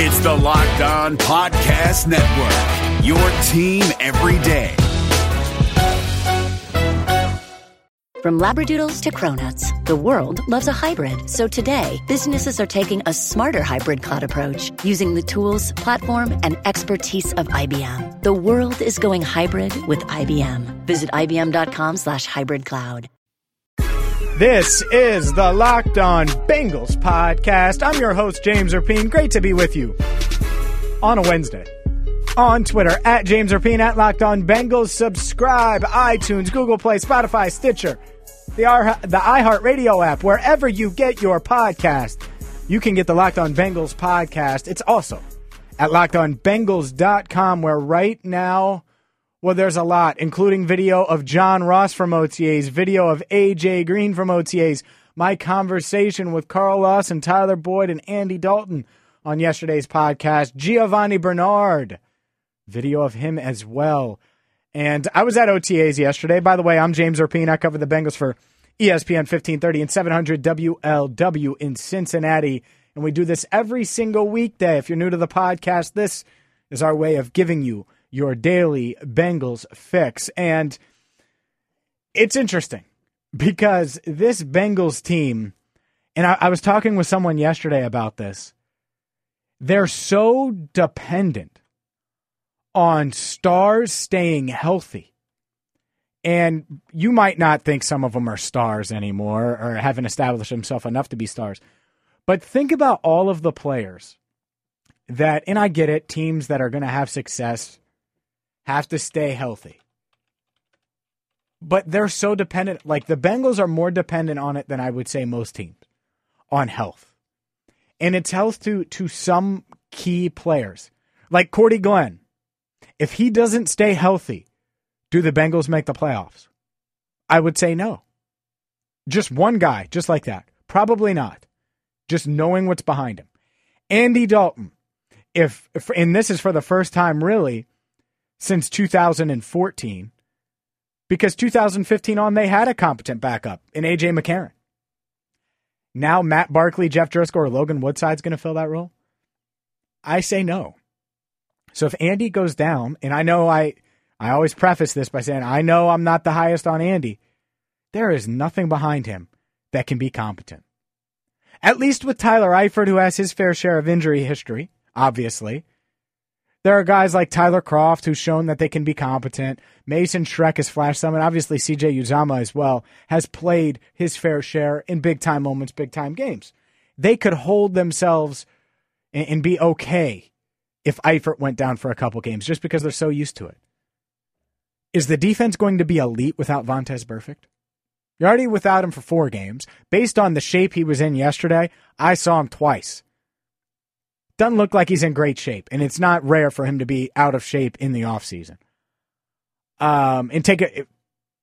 It's the Locked On Podcast Network, your team every day. From Labradoodles to Cronuts, the world loves a hybrid. So today, businesses are taking a smarter hybrid cloud approach using the tools, platform, and expertise of IBM. The world is going hybrid with IBM. Visit IBM.com slash hybrid cloud. This is the Locked On Bengals podcast. I'm your host, James Rapien. Great to be with you on a Wednesday. On Twitter, at James Rapien, at Locked On Bengals. Subscribe, iTunes, Google Play, Spotify, Stitcher, the, the iHeartRadio app, wherever you get your podcast. You can get the Locked On Bengals podcast. It's also at LockedOnBengals.com, where right now well, there's a lot, including video of John Ross from OTAs, video of AJ Green from OTAs, my conversation with Carl Lawson, Tyler Boyd, and Andy Dalton on yesterday's podcast, Giovani Bernard, video of him as well. And I was at OTAs yesterday. By the way, I'm James Rapien. I cover the Bengals for ESPN 1530 and 700 WLW in Cincinnati. And we do this every single weekday. If you're new to the podcast, this is our way of giving you your daily Bengals fix. And it's interesting because this Bengals team, and I, I, was talking with someone yesterday about this, they're so dependent on stars staying healthy. And you might not think some of them are stars anymore or haven't established themselves enough to be stars. But think about all of the players that, and I get it, teams that are going to have success have to stay healthy. But they're so dependent. Like the Bengals are more dependent on it than I would say most teams on health. And it's health to to some key players. Like Cordy Glenn. If he doesn't stay healthy, do the Bengals make the playoffs? I would say no. Just one guy, just like that. Probably not. Just knowing what's behind him. Andy Dalton. If, if and this is for the first time really since 2014 because 2015 on they had a competent backup in AJ McCarron. Now Matt Barkley, Jeff Driskel, or Logan Woodside's going to fill that role? I say no. So if Andy goes down, and I know I I always preface this by saying I know I'm not the highest on Andy, there is nothing behind him that can be competent. At least with Tyler Eifert, who has his fair share of injury history, obviously. There are guys like Tyler Kroft who's shown that they can be competent. Mason Schreck has flashed some, and obviously CJ Uzomah as well has played his fair share in big time moments, big time games. They could hold themselves and, and be okay if Eifert went down for a couple games just because they're so used to it. Is the defense going to be elite without Vontaze Burfict? You're already without him for four games. Based on the shape he was in yesterday, I saw him twice doesn't look like he's in great shape, and it's not rare for him to be out of shape in the offseason. Um, and take it,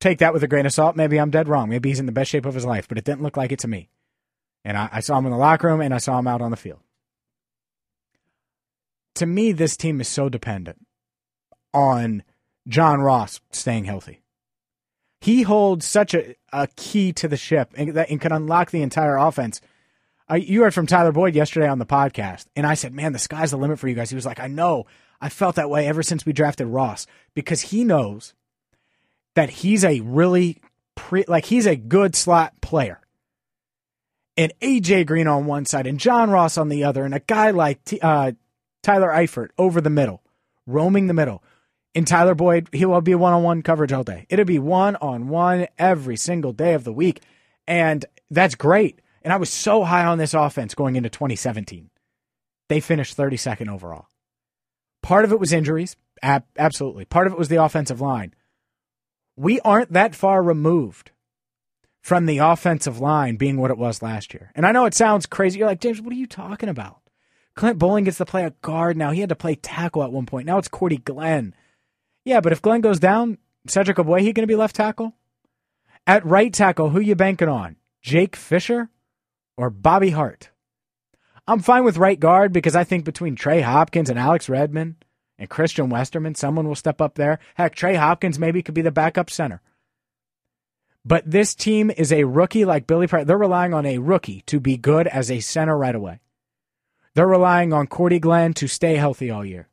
take that with a grain of salt. Maybe I'm dead wrong. Maybe he's in the best shape of his life, but it didn't look like it to me. And I, I saw him in the locker room, and I saw him out on the field. To me, this team is so dependent on John Ross staying healthy. He holds such a, a key to the ship and, that, and can unlock the entire offense I, you heard from Tyler Boyd yesterday on the podcast, and I said, "Man, the sky's the limit for you guys." He was like, "I know. I felt that way ever since we drafted Ross because he knows that he's a really pre, like he's a good slot player." And AJ Green on one side and John Ross on the other, and a guy like T, uh, Tyler Eifert over the middle, roaming the middle. And Tyler Boyd, he will be one on one coverage all day. It'll be one on one every single day of the week. And that's great. And I was so high on this offense going into 2017. They finished 32nd overall. Part of it was injuries, ab- absolutely. Part of it was the offensive line. We aren't that far removed from the offensive line being what it was last year. And I know it sounds crazy. You're like, James, what are you talking about? Clint Boling gets to play a guard now. He had to play tackle at one point. Now it's Cordy Glenn. Yeah, but if Glenn goes down, Cedric Ogbuehi going to be left tackle? At right tackle, who you banking on? Jake Fisher? Or Bobby Hart. I'm fine with right guard because I think between Trey Hopkins and Alex Redmond and Christian Westerman, someone will step up there. Heck, Trey Hopkins maybe could be the backup center. But this team is a rookie like Billy Price. They're relying on a rookie to be good as a center right away. They're relying on Cordy Glenn to stay healthy all year.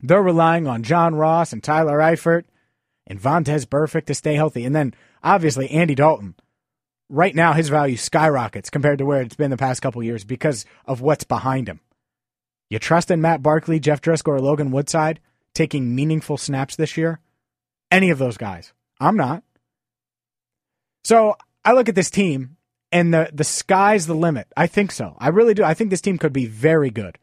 They're relying on John Ross and Tyler Eifert and Vontaze Burfict to stay healthy. And then obviously Andy Dalton. Right now, his value skyrockets compared to where it's been the past couple years because of what's behind him. You trust in Matt Barkley, Jeff Driskel, or Logan Woodside taking meaningful snaps this year? Any of those guys. I'm not. So I look at this team and the, the sky's the limit. I think so. I really do. I think this team could be very good.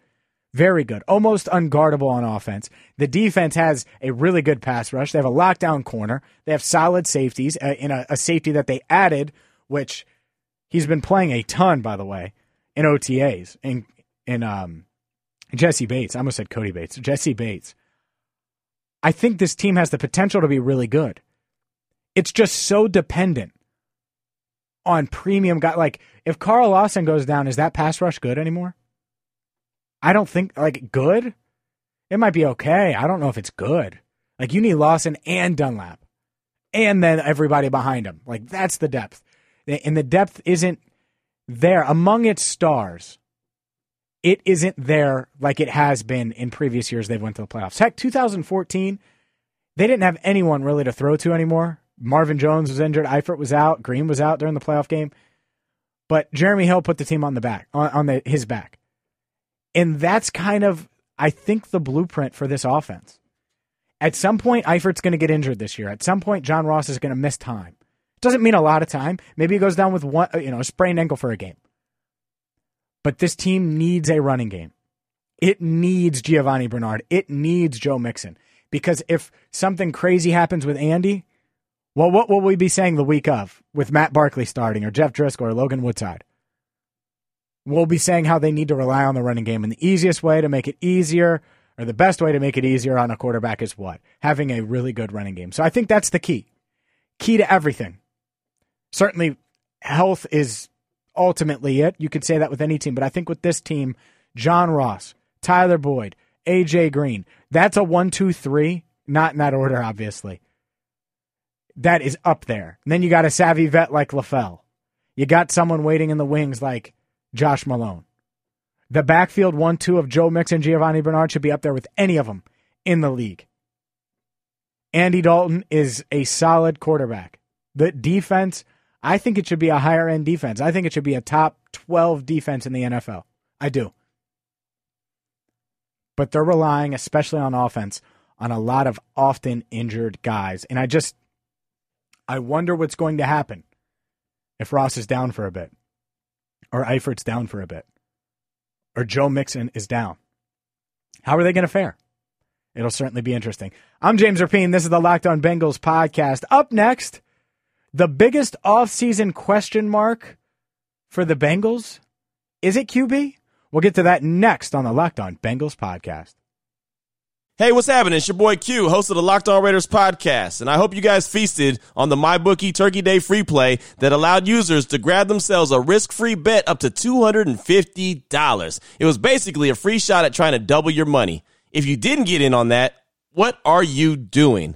Very good. Almost unguardable on offense. The defense has a really good pass rush. They have a lockdown corner. They have solid safeties uh, in a, a safety that they added, which he's been playing a ton, by the way, in OTAs. In, in um, Jessie Bates. I almost said Cody Bates. Jesse Bates. I think this team has the potential to be really good. It's just so dependent on premium guy. Like if Carl Lawson goes down, is that pass rush good anymore? I don't think like good. It might be okay. I don't know if it's good. Like you need Lawson and Dunlap, and then everybody behind him. Like that's the depth, and the depth isn't there among its stars. It isn't there like it has been in previous years. They've went to the playoffs. Heck, 2014, they didn't have anyone really to throw to anymore. Marvin Jones was injured. Eifert was out. Green was out during the playoff game. But Jeremy Hill put the team on the back on, on the, his back. And that's kind of, I think, the blueprint for this offense. At some point, Eifert's going to get injured this year. At some point, John Ross is going to miss time. Doesn't mean a lot of time. Maybe he goes down with one, uh, you know, a sprained ankle for a game. But this team needs a running game. It needs Giovani Bernard. It needs Joe Mixon. Because if something crazy happens with Andy, well, what will we be saying the week of with Matt Barkley starting or Jeff Driskel or Logan Woodside? we'll be saying how they need to rely on the running game. And the easiest way to make it easier, or the best way to make it easier on a quarterback, is what? Having a really good running game. So I think that's the key. Key to everything. Certainly, health is ultimately it. You could say that with any team, but I think with this team, John Ross, Tyler Boyd, AJ Green, that's a one, two, three. Not in that order, obviously. That is up there. And then you got a savvy vet like LaFell. You got someone waiting in the wings like Josh Malone. The backfield one two of Joe Mix and Giovani Bernard should be up there with any of them in the league. Andy Dalton is a solid quarterback. The defense, I think it should be a higher end defense. I think it should be a top 12 defense in the NFL. I do. But they're relying, especially on offense, on a lot of often injured guys. And I just, I wonder what's going to happen if Ross is down for a bit or Eifert's down for a bit, or Joe Mixon is down. How are they going to fare? It'll certainly be interesting. I'm James Rapien. This is the Locked On Bengals podcast. Up next, the biggest offseason question mark for the Bengals is it QB? We'll get to that next on the Locked On Bengals podcast. Hey, what's happening? It's your boy Q, host of the Locked On Raiders podcast, and I hope you guys feasted on the MyBookie Turkey Day free play that allowed users to grab themselves a risk-free bet up to $250. It was basically a free shot at trying to double your money. If you didn't get in on that, what are you doing?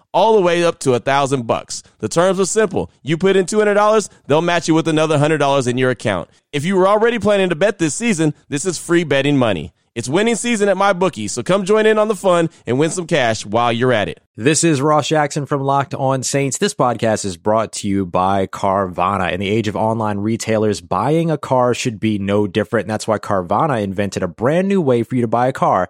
all the way up to a thousand bucks. The terms are simple. You put in $200, they'll match you with another $100 in your account. If you were already planning to bet this season, this is free betting money. It's winning season at my bookie, so come join in on the fun and win some cash while you're at it. This is Ross Jackson from Locked On Saints. This podcast is brought to you by Carvana. In the age of online retailers, buying a car should be no different. And that's why Carvana invented a brand new way for you to buy a car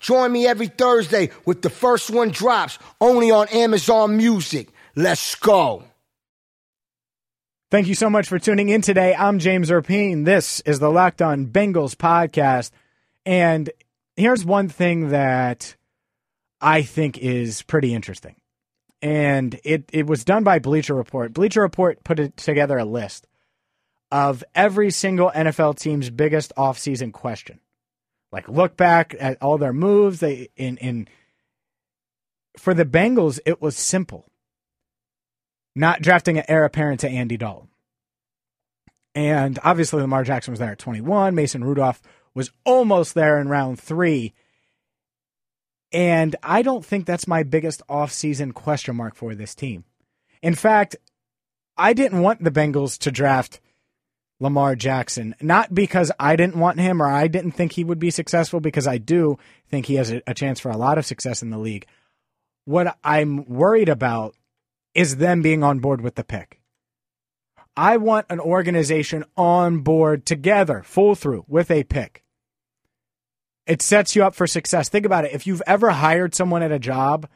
Join me every Thursday with the first one drops only on Amazon Music. Let's go. Thank you so much for tuning in today. I'm James Rapien. This is the Locked On Bengals podcast. And here's one thing that I think is pretty interesting. And it, it was done by Bleacher Report. Bleacher Report put it together a list of every single NFL team's biggest offseason question. Like look back at all their moves. They in in for the Bengals, it was simple. Not drafting an heir apparent to Andy Dalton. And obviously Lamar Jackson was there at 21. Mason Rudolph was almost there in round three. And I don't think that's my biggest offseason question mark for this team. In fact, I didn't want the Bengals to draft Lamar Jackson. Not because I didn't want him or I didn't think he would be successful, because I do think he has a, chance for a lot of success in the league. What I'm worried about is them being on board with the pick. I want an organization on board together, full through, with a pick. It sets you up for success. Think about it. If you've ever hired someone at a job,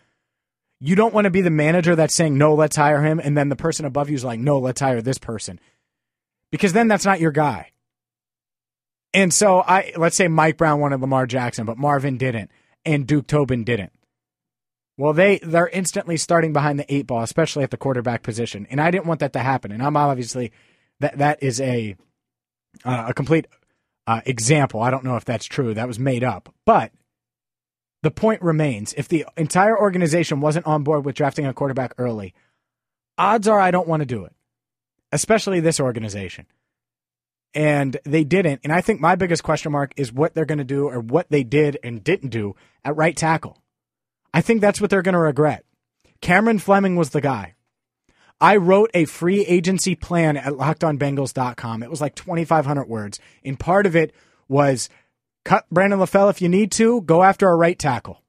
you don't want to be the manager that's saying, no, let's hire him. And then the person above you is like, no, let's hire this person because then that's not your guy. And so I let's say Mike Brown wanted Lamar Jackson, but Marvin didn't, and Duke Tobin didn't. Well, they they're instantly starting behind the eight ball, especially at the quarterback position, and I didn't want that to happen. And I'm obviously that that is a uh, a complete uh, example. I don't know if that's true. That was made up, but the point remains: if the entire organization wasn't on board with drafting a quarterback early, odds are I don't want to do it especially this organization. And they didn't. And I think my biggest question mark is what they're going to do or what they did and didn't do at right tackle. I think that's what they're going to regret. Cameron Fleming was the guy. I wrote a free agency plan at lockedonbengals.com. It was like 2,500 words. And part of it was cut Brandon LaFell if you need to, go after a right tackle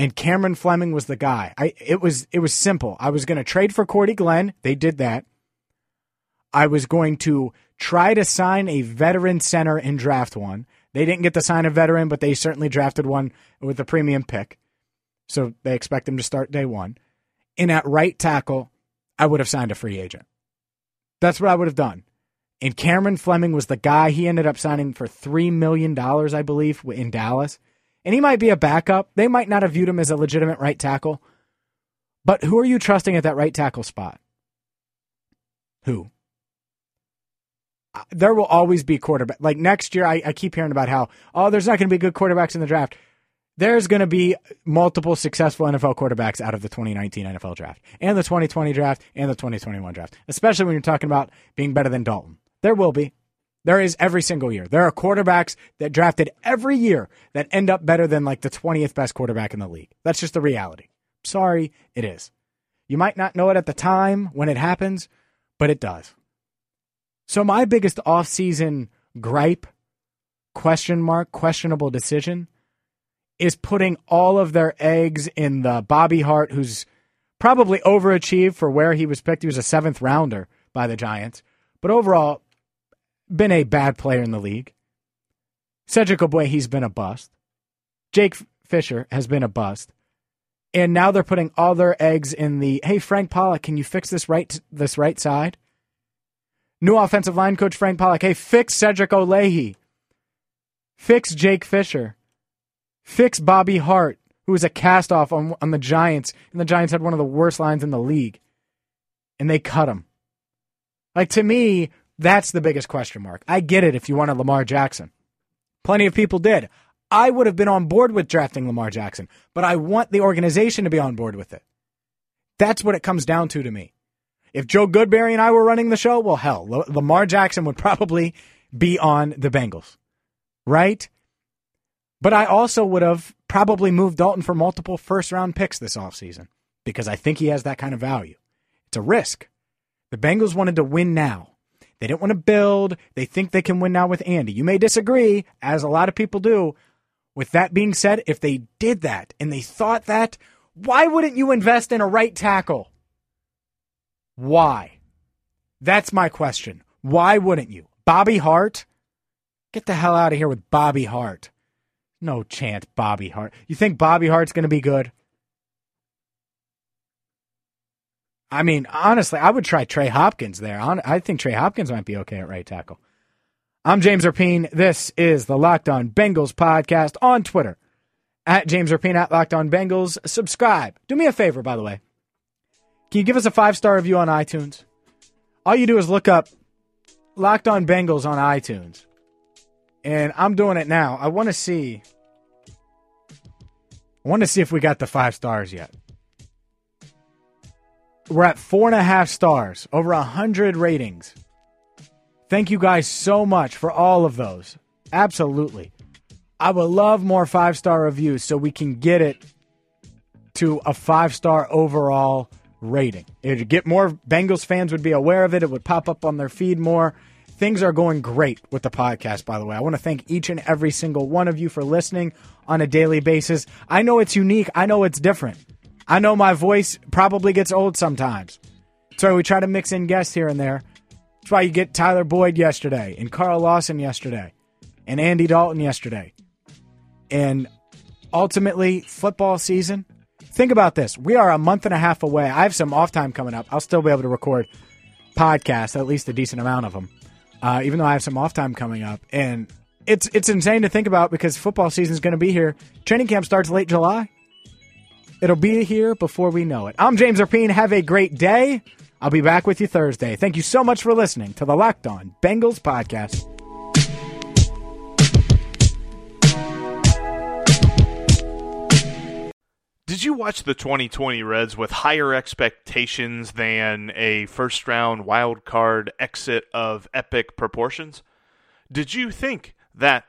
and Cameron Fleming was the guy. I it was it was simple. I was going to trade for Cordy Glenn. They did that. I was going to try to sign a veteran center in draft one. They didn't get to sign a veteran, but they certainly drafted one with a premium pick. So they expect him to start day one. And at right tackle, I would have signed a free agent. That's what I would have done. And Cameron Fleming was the guy he ended up signing for $3 million, I believe, in Dallas and he might be a backup. They might not have viewed him as a legitimate right tackle, But who are you trusting at that right tackle spot? Who? Uh, There will always be quarterback. Like next year, I, I keep hearing about how, oh, there's not going to be good quarterbacks in the draft. There's going to be multiple successful NFL quarterbacks out of the 2019 NFL draft and the 2020 draft and the 2021 draft, especially when you're talking about being better than Dalton. There will be. There is every single year. There are quarterbacks that drafted every year that end up better than like the 20th best quarterback in the league. That's just the reality. Sorry, it is. You might not know it at the time when it happens, but it does. So my biggest offseason gripe, question mark, questionable decision is putting all of their eggs in the Bobby Hart, who's probably overachieved for where he was picked. He was a seventh rounder by the Giants, but overall, been a bad player in the league. Cedric Ogbuehi, he's been a bust. Jake Fisher has been a bust. And now they're putting all their eggs in the hey Frank Pollack, can you fix this right this right side? New offensive line coach Frank Pollack, hey, fix Cedric Ogbuehi. Fix Jake Fisher. Fix Bobby Hart, who was a cast off on, on the Giants, and the Giants had one of the worst lines in the league. And they cut him. Like to me, that's the biggest question mark. I get it if you wanted Lamar Jackson. Plenty of people did. I would have been on board with drafting Lamar Jackson, but I want the organization to be on board with it. That's what it comes down to to me. If Joe Goodberry and I were running the show, well, hell, Lamar Jackson would probably be on the Bengals, right? But I also would have probably moved Dalton for multiple first round picks this offseason because I think he has that kind of value. It's a risk. The Bengals wanted to win now. They didn't want to build. They think they can win now with Andy. You may disagree, as a lot of people do. With that being said, if they did that and they thought that, why wouldn't you invest in a right tackle? Why? That's my question. Why wouldn't you? Bobby Hart? Get the hell out of here with Bobby Hart. No chance, Bobby Hart. You think Bobby Hart's going to be good? I mean, honestly, I would try Trey Hopkins there. I think Trey Hopkins might be okay at right tackle. I'm James Rapien. This is the Locked On Bengals podcast on Twitter at James Rapien at Locked On Bengals. Subscribe. Do me a favor, by the way. Can you give us a five star review on iTunes? All you do is look up Locked On Bengals on iTunes. And I'm doing it now. I want to see. I want to see if we got the five stars yet. We're at four and a half stars, over a hundred ratings. Thank you guys so much for all of those. Absolutely. I would love more five star reviews so we can get it to a five star overall rating. It would get more Bengals fans would be aware of it. It would pop up on their feed more. Things are going great with the podcast, by the way. I want to thank each and every single one of you for listening on a daily basis. I know it's unique. I know it's different. I know my voice probably gets old sometimes. So we try to mix in guests here and there. That's why you get Tyler Boyd yesterday and Carl Lawson yesterday and Andy Dalton yesterday. And ultimately, football season. Think about this. We are a month and a half away. I have some off time coming up. I'll still be able to record podcasts, at least a decent amount of them, uh, even though I have some off time coming up. And it's it's insane to think about because football season is going to be here. Training camp starts late July. It'll be here before we know it. I'm James Rapien. Have a great day. I'll be back with you Thursday. Thank you so much for listening to the Locked On Bengals podcast. Did you watch the 2020 Reds with higher expectations than a first round wild card exit of epic proportions? Did you think that